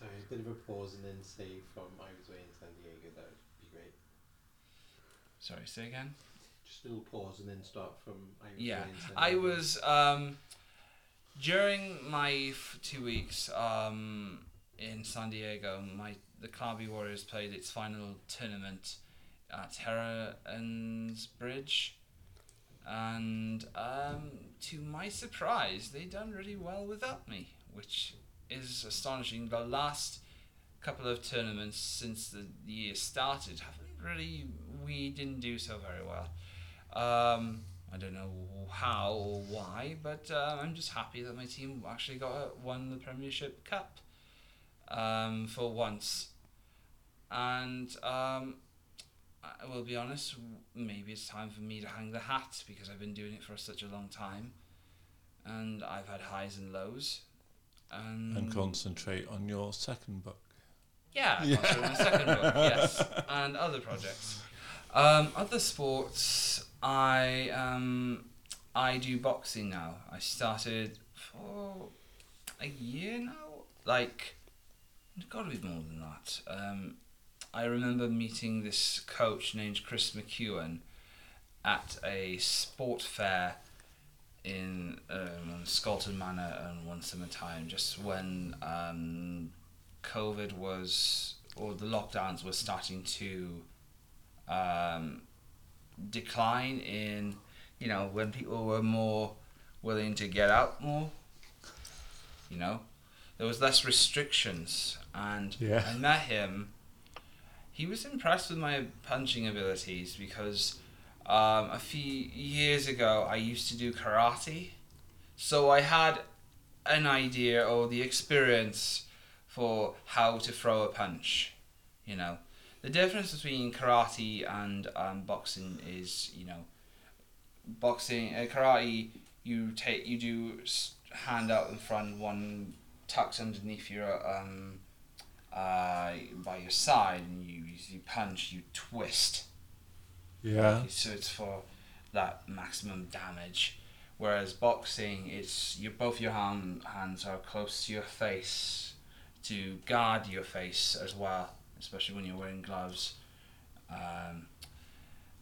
Sorry, a bit of a pause and then say from I was away in San Diego. That would be great. Sorry, say again. Just a little pause and then start from I was Yeah, away in San I was um, during my f- two weeks um, in San Diego. My the Carby Warriors played its final tournament at Heron's Bridge, and um, to my surprise, they done really well without me, which is astonishing. The last couple of tournaments since the year started haven't really we didn't do so very well. Um, I don't know how or why, but uh, I'm just happy that my team actually got uh, won the Premiership Cup um, for once. And um, I will be honest, maybe it's time for me to hang the hat because I've been doing it for such a long time, and I've had highs and lows. And, And concentrate on your second book. yeah, concentrate on the second book, yes, and other projects. Um, other sports, I um, I do boxing now. I started for a year now. Like, it's got to be more than that. Um, I remember meeting this coach named Chris McEwen at a sport fair in um, Scolton Manor on one summertime, just when um, COVID was, or the lockdowns were starting to um, decline in, you know, when people were more willing to get out more, you know, there was less restrictions. And Yeah. I met him. He was impressed with my punching abilities because um, a few years ago I used to do karate. So I had an idea or the experience for how to throw a punch. You know, the difference between karate and um, boxing is, you know, boxing, uh, karate, you take, you do hand out in front, one tucks underneath your um, uh, by your side, and you you punch, you twist. Yeah. So it's for that maximum damage. Whereas boxing, it's your both your hand, hands are close to your face to guard your face as well, especially when you're wearing gloves. Um,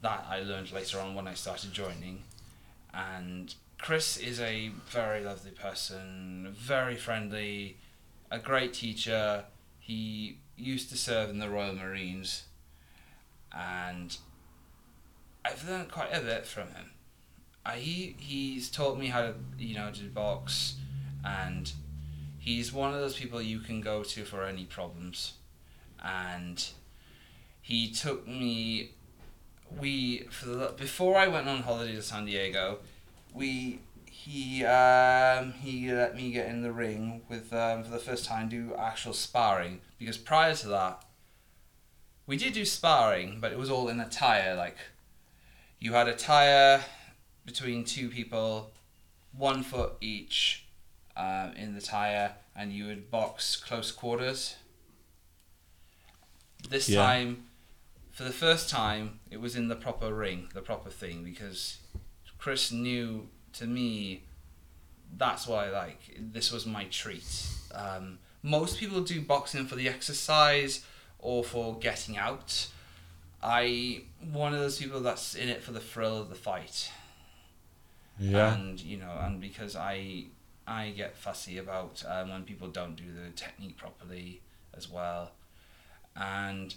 that I learned later on when I started joining, and Chris is a very lovely person, very friendly, a great teacher. He used to serve in the Royal Marines, and I've learned quite a bit from him. Uh, he he's taught me how to you know to box, and he's one of those people you can go to for any problems, and he took me. We for the before I went on holiday to San Diego, we he um, he let me get in the ring with um, for the first time do actual sparring because prior to that we did do sparring but it was all in a tire like you had a tire between two people one foot each um, in the tire and you would box close quarters. This Yeah. time for the first time it was in the proper ring the proper thing because chris knew to me that's what i like. This was my treat. Um, most people do boxing for the exercise or for getting out i one of those people that's in it for the thrill of the fight. Yeah. and you know and because i i get fussy about um, when people don't do the technique properly as well. And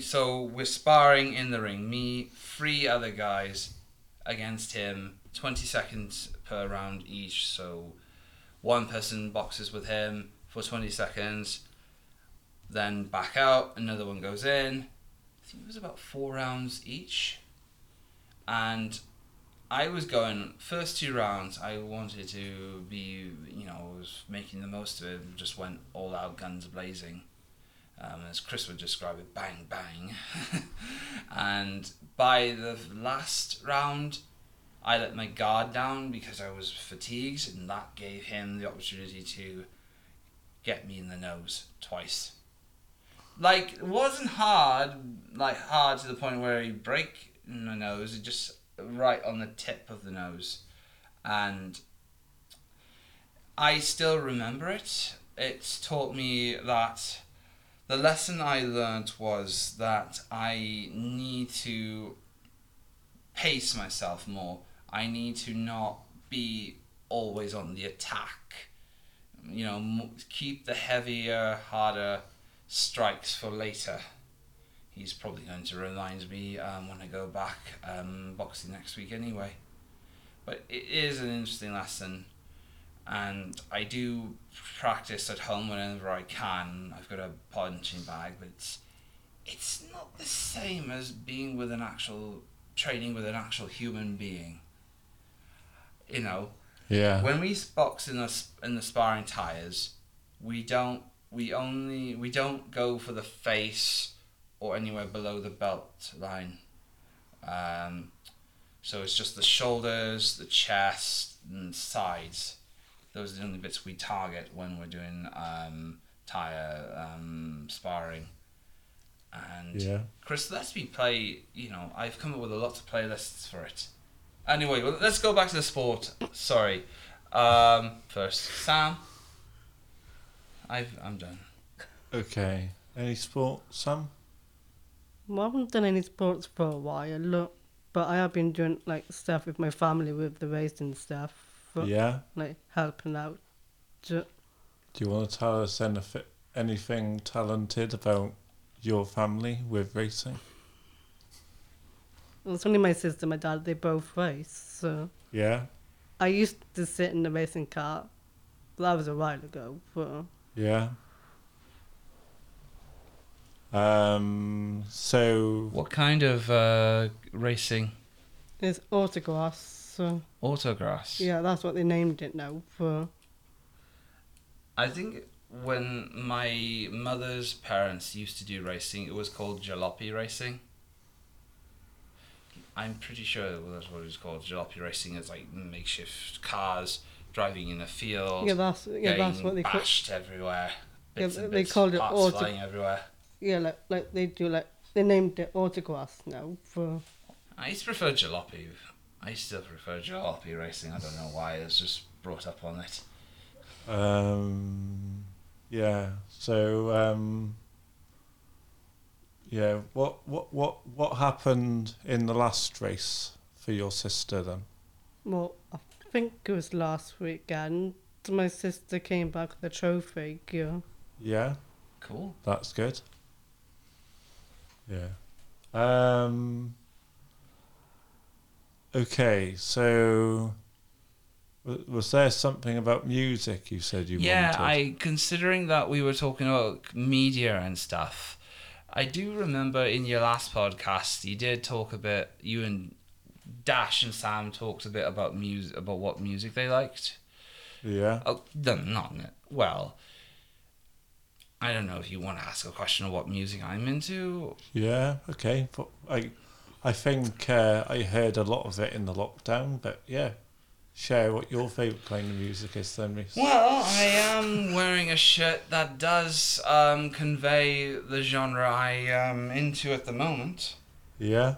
so we're sparring in the ring me three other guys against him 20 seconds per round each. So one person boxes with him for 20 seconds then back out another one goes in i think it was about four rounds each and I was going first two rounds. I wanted to be, you know, I was making the most of it. Just went all out, guns blazing, um, as Chris would describe it, bang bang. and by the last round, I let my guard down because I was fatigued, and that gave him the opportunity to get me in the nose twice. Like it wasn't hard, like hard to the point where he break my nose. It just right on the tip of the nose, and I still remember it. it's taught me that the lesson I learned was that I need to pace myself more. I need to not be always on the attack. You know, keep the heavier, harder strikes for later. He's probably going to remind me um, when I go back um, boxing next week anyway. But it is an interesting lesson, and I do practice at home whenever I can. I've got a punching bag, but it's, it's not the same as being with an actual training with an actual human being. You know, Yeah. when we box in the in the sparring tires, we don't we only we don't go for the face or anywhere below the belt line. Um, so it's just the shoulders, the chest, and sides. Those are the only bits we target when we're doing um, tire um, sparring. And Yeah. Chris, let's be play. You know, I've come up with a lot of playlists for it. Anyway, well, let's go back to the sport. Sorry. Um, first, Sam. I've I'm done. Okay. Any sport, Sam? Well, I haven't done any sports for a while, look, but I have been doing like stuff with my family with the racing stuff, for, Yeah. like helping out. Ju- Do you want to tell us anything, anything talented about your family with racing? It's only my sister and my dad, they both race, so Yeah. I used to sit in the racing car. That was a while ago, but Yeah. Um. So. What kind of uh, racing? it's autograss, so Autograss. yeah, that's what they named it now. For I think when my mother's parents used to do racing, it was called jalopy racing. I'm pretty sure that's what it was called. Jalopy racing is like makeshift cars driving in a field. yeah, that's yeah, that's getting what they call. bashed everywhere. Yeah, Bits and they bits, called it parts auto- flying everywhere. Yeah, like like they do like they named it autograss now for. I used to prefer jalopy. I still prefer jalopy racing. I don't know why. It's just brought up on it. Um. Yeah. So. Um. Yeah. What. What. What. What happened in the last race for your sister then? Well, I think it was last weekend. My sister came back with a trophy. Yeah. Yeah. Cool. That's good. Yeah. Um. Okay, so was there something about music you said you yeah, wanted? I considering that we were talking about media and stuff. I do remember in your last podcast you did talk a bit. You and Dash and Sam talked a bit about music, about what music they liked. Yeah. Oh, no, not well. I don't know if you want to ask a question of what music I'm into. Yeah. Okay. But I, I think uh, I heard a lot of it in the lockdown. But yeah, share what your favourite kind of music is then. Well, I am wearing a shirt that does um, convey the genre I am into at the moment. Yeah.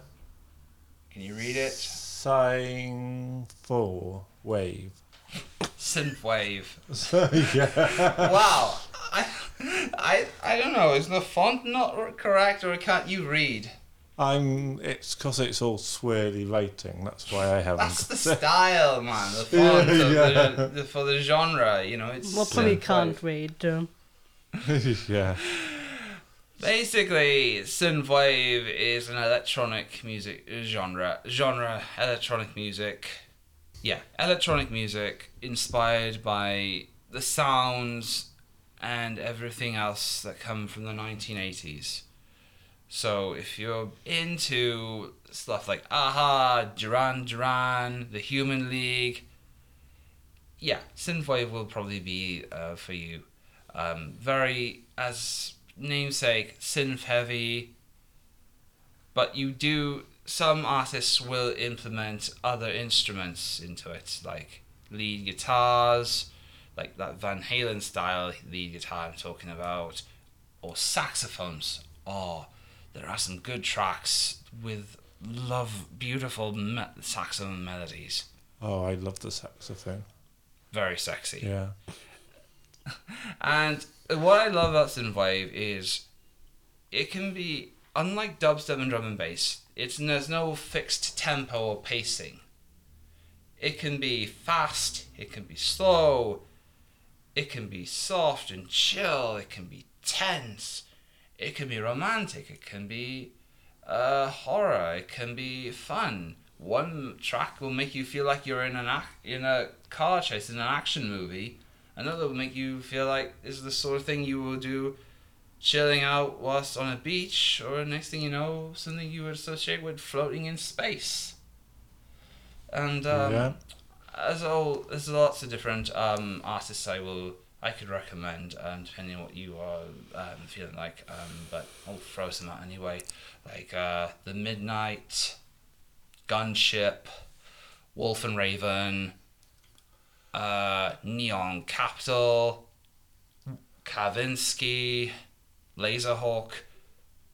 Can you read it? Sign for wave. Synthwave. So yeah. wow. I, I, I don't know. Is the font not correct, or can't you read? I'm. It's because it's all swirly writing. That's why I haven't. That's the style, man. The font of the, the, for the genre. You know, it's. Well, probably synthwave. can't read. Um, yeah. Basically, synthwave is an electronic music genre. Genre electronic music. Yeah, electronic music inspired by the sounds and everything else that come from the 1980s. So if you're into stuff like a-ha, Duran Duran, The Human League, yeah, synthwave will probably be uh, for you. Um, very, as namesake, synth heavy, but you do. Some artists will implement other instruments into it, like lead guitars, like that Van Halen style lead guitar I'm talking about, or saxophones. Oh, there are some good tracks with love, beautiful me- saxophone melodies. Oh, I love the saxophone. Very sexy. Yeah. And what I love about synthwave is it can be unlike dubstep and drum and bass. It's there's no fixed tempo or pacing. It can be fast. It can be slow. It can be soft and chill. It can be tense. It can be romantic. It can be uh, horror. It can be fun. One track will make you feel like you're in an ac- in a car chase in an action movie. Another will make you feel like this is the sort of thing you will do chilling out whilst on a beach, or next thing you know, something you would associate with floating in space. And um, yeah. as all there's lots of different um, artists I will I could recommend um, depending on what you are um, feeling like um, but I'll throw some out anyway like uh, the Midnight Gunship Wolf and Raven uh, Neon Capital Kavinsky Laserhawk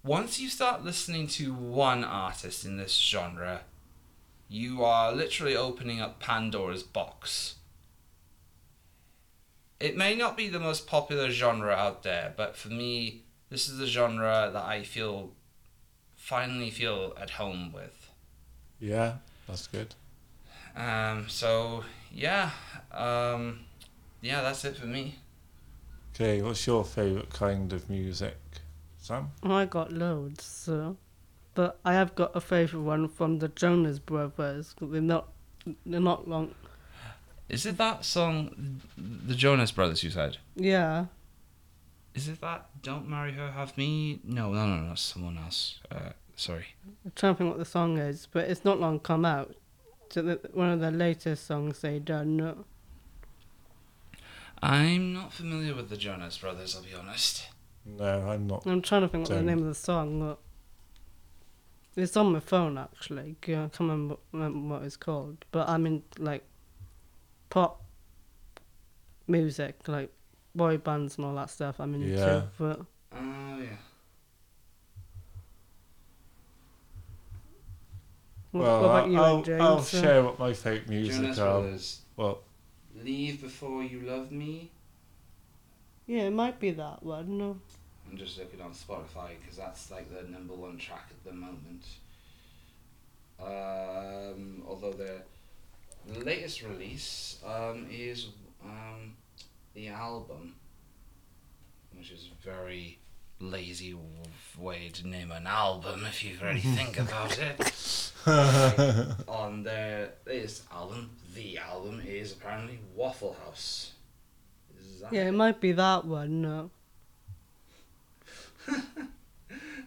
once you start listening to one artist in this genre you are literally opening up Pandora's box. It may not be the most popular genre out there, but for me, this is a genre that I feel finally feel at home with. Yeah, that's good. Um, so yeah, um, yeah, that's it for me. Okay, what's your favourite kind of music, Sam? I got loads, so. But I have got a favourite one from the Jonas Brothers. They're not, they're not long. Is it that song, the Jonas Brothers? You said. Yeah, Is it that "Don't Marry Her, Have Me"? No, no, no, no, someone else. Uh, sorry. I'm trying to think what the song is, but it's not long come out. So the, one of the latest songs they done. I'm not familiar with the Jonas Brothers. I'll be honest. No, I'm not. I'm trying to think what the name of the song. But it's on my phone actually. I can't remember, remember what it's called. But I'm in like pop music, like boy bands and all that stuff. I'm into. Yeah. But Oh yeah. What, well, what about you, I'll, James? I'll Uh, share what my favourite music Jonas are. Well, Leave before you love me. Yeah, it might be that one. No. I'm just looking on Spotify because that's like the number one track at the moment. Um, although the latest release um, is um, the album, which is a very lazy way to name an album if you really think about it. On their latest album, the album is apparently Waffle House. Is that Yeah, it might be that one. No.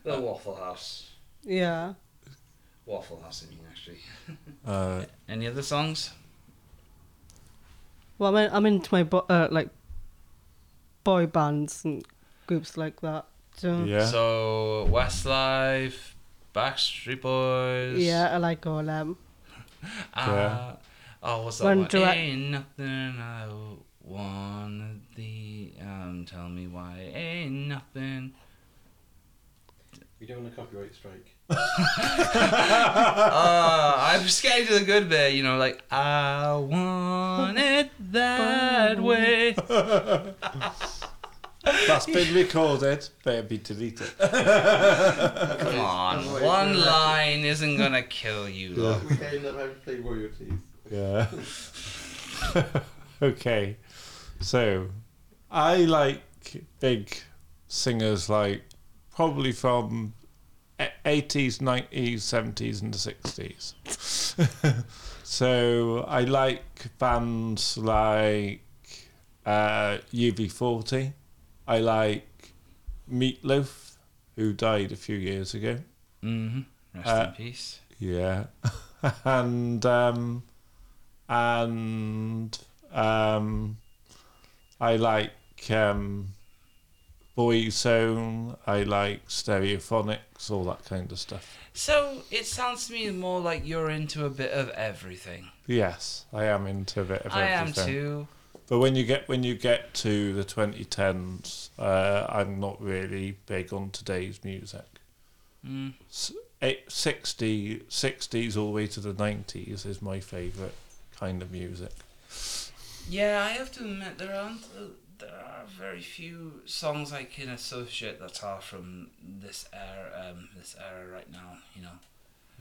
the Waffle House? Yeah. Waffle House, I mean, actually. uh, Any other songs? Well, I'm, in, I'm into my bo- uh, like boy bands and groups like that. So yeah. So Westlife, Backstreet Boys. yeah, I like all them. Uh, Yeah. Oh, what's that One one? Direc- Ain't nothing I wanna the um. Tell me why ain't nothing. We don't want a copyright strike. uh, I'm just getting to the good bit, you know, like I want it that way. That's been recorded. Better be deleted. Come on, Otherwise one we're- line isn't gonna kill you. Yeah. We end up having to pay royalties. Yeah. okay. So, I like big singers like probably from e- 80s, 90s, 70s, and the 60s. so, I like bands like uh, UB40. I like Meatloaf, who died a few years ago. Mm-hmm. Rest Uh, in peace. Yeah, and um, and um, I like um, Boyzone. I like Stereophonics, all that kind of stuff. So it sounds to me more like you're into a bit of everything. Yes, I am into a bit of everything. I am too. But when you get when you get to the 2010s, uh, I'm not really big on today's music. Mm. S- eight- 60, 60s all the way to the 90s is my favourite kind of music. Yeah, I have to admit there aren't uh, there are very few songs I can associate that are from this era, um, this era right now. You know,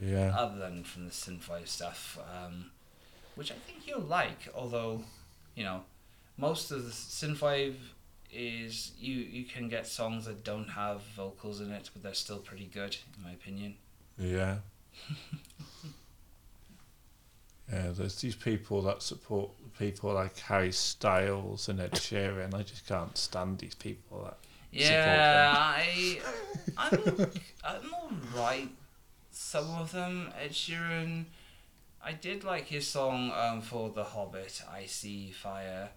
Yeah. other than from the synthwave stuff, um, which I think you'll like. Although, you know, most of the synthwave is you you can get songs that don't have vocals in it, but they're still pretty good in my opinion. Yeah. yeah, there's these people that support people like Harry Styles and Ed Sheeran. I just can't stand these people that Yeah, I I'm I'm alright. Some of them, Ed Sheeran. I did like his song um, for The Hobbit, I See Fire.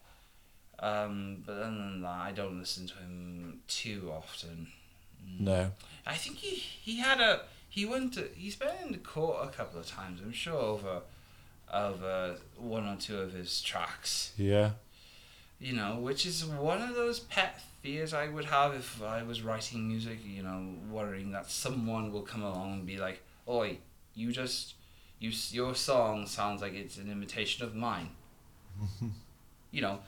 Um, but other than that, I don't listen to him too often. Mm. No. I think he he had a he went to he's been in the court a couple of times. I'm sure over over one or two of his tracks Yeah. you know, which is one of those pet fears I would have if I was writing music, you know, worrying that someone will come along and be like, "Oi, you just you your song sounds like it's an imitation of mine." you know,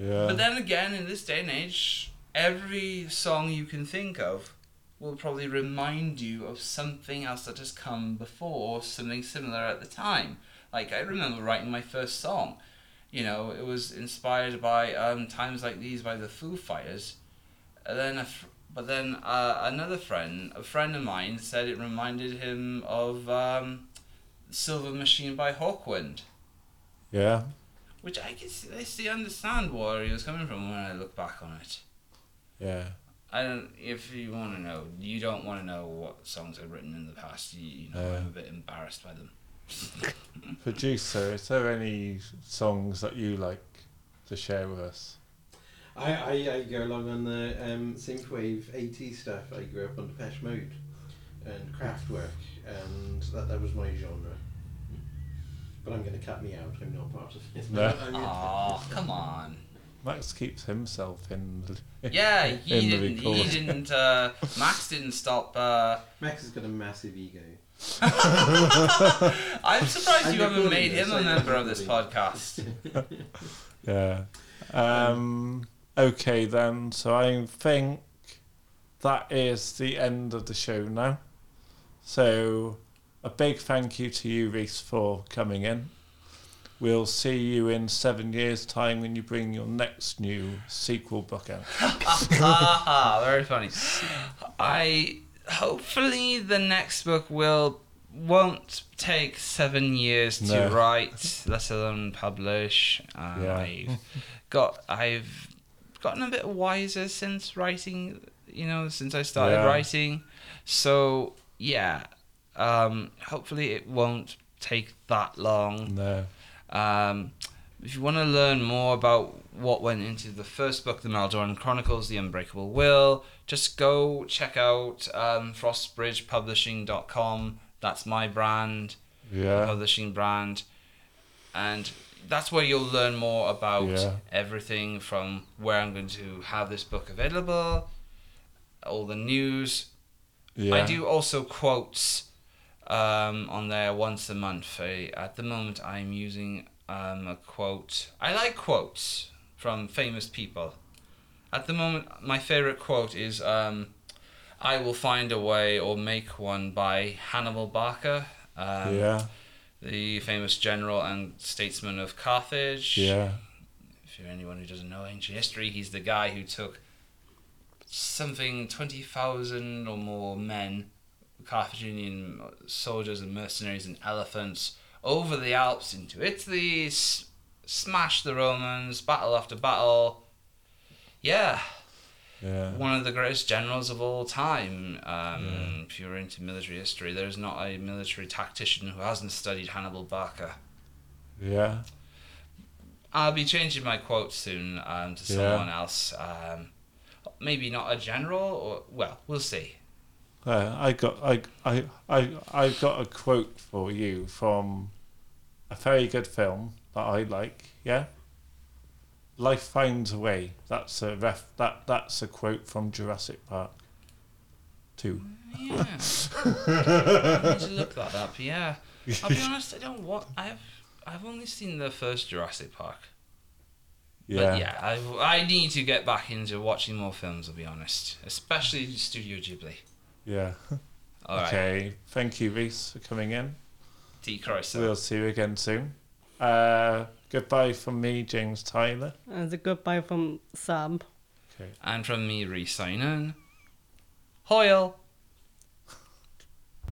Yeah. but then again, in this day and age, every song you can think of will probably remind you of something else that has come before, or something similar at the time. Like I remember writing my first song. You know, it was inspired by um, times like these by the Foo Fighters, and then a fr- but then uh, another friend, a friend of mine, said it reminded him of um, Silver Machine by Hawkwind yeah. Which I can see, I see understand where he was coming from when I look back on it. Yeah. I don't. If you want to know, you don't want to know what songs I've written in the past. You, you know, Uh. I'm a bit embarrassed by them. Producer, is there any songs that you like to share with us? I, I, I go along on the um, synthwave 80s stuff. I grew up on Depeche Mode and Kraftwerk, and that, that was my genre. But I'm going to cut me out. I'm not part of it. No. I'm Oh, come on. Max keeps himself in. The, Yeah, in he the didn't. He didn't. Uh, Max didn't stop. Uh, Max has got a massive ego. I'm surprised I'm you haven't made him a I'm member of this podcast. Yeah. Um, okay then. So I think that is the end of the show now. So a big thank you to you, Rhys, for coming in. We'll see you in seven years' time when you bring your next new sequel book out. Haha, very funny. I hopefully the next book will won't take seven years to write, let alone publish. Uh, Yeah. I've got I've gotten a bit wiser since writing. You know, since I started Yeah. writing. So yeah, um, hopefully it won't take that long. No. Um, if you want to learn more about what went into the first book, The Maldoran Chronicles, The Unbreakable Will, just go check out um, frostbridgepublishing.com. That's my brand, Yeah. publishing brand. And that's where you'll learn more about Yeah. everything from where I'm going to have this book available, all the news, Yeah. I do also quotes um, on there once a month. I, at the moment, I'm using um, a quote. I like quotes from famous people. At the moment, my favorite quote is um, "I will find a way or make one" by Hannibal Barca, um, yeah. the famous general and statesman of Carthage. Yeah. If you're anyone who doesn't know ancient history, he's the guy who took something 20,000 or more men, Carthaginian soldiers and mercenaries and elephants, over the Alps into Italy, s- smashed the Romans, battle after battle. Yeah, Yeah. one of the greatest generals of all time. Um, Yeah. If you're into military history, there's not a military tactician who hasn't studied Hannibal Barca. Yeah. I'll be changing my quote soon um, to Yeah. someone else. Um, maybe not a general, or well, we'll see. Uh, I got I I I I got a quote for you from a very good film that I like. Yeah. Life finds a way. That's a ref. That that's a quote from Jurassic Park. Two. Yeah, I need to look that up. Yeah, I'll be honest. I don't want. I've I've only seen the first Jurassic Park. Yeah. But yeah, I, I need to get back into watching more films, I'll be honest. Especially Studio Ghibli. Yeah. Alright. Okay. Thank you, Rhys, for coming in. T. Cross. We'll see you again soon. Uh, goodbye from me, James Tyler. And a goodbye from Sam. Okay. And from me, Rhys Sinan. Hoyle.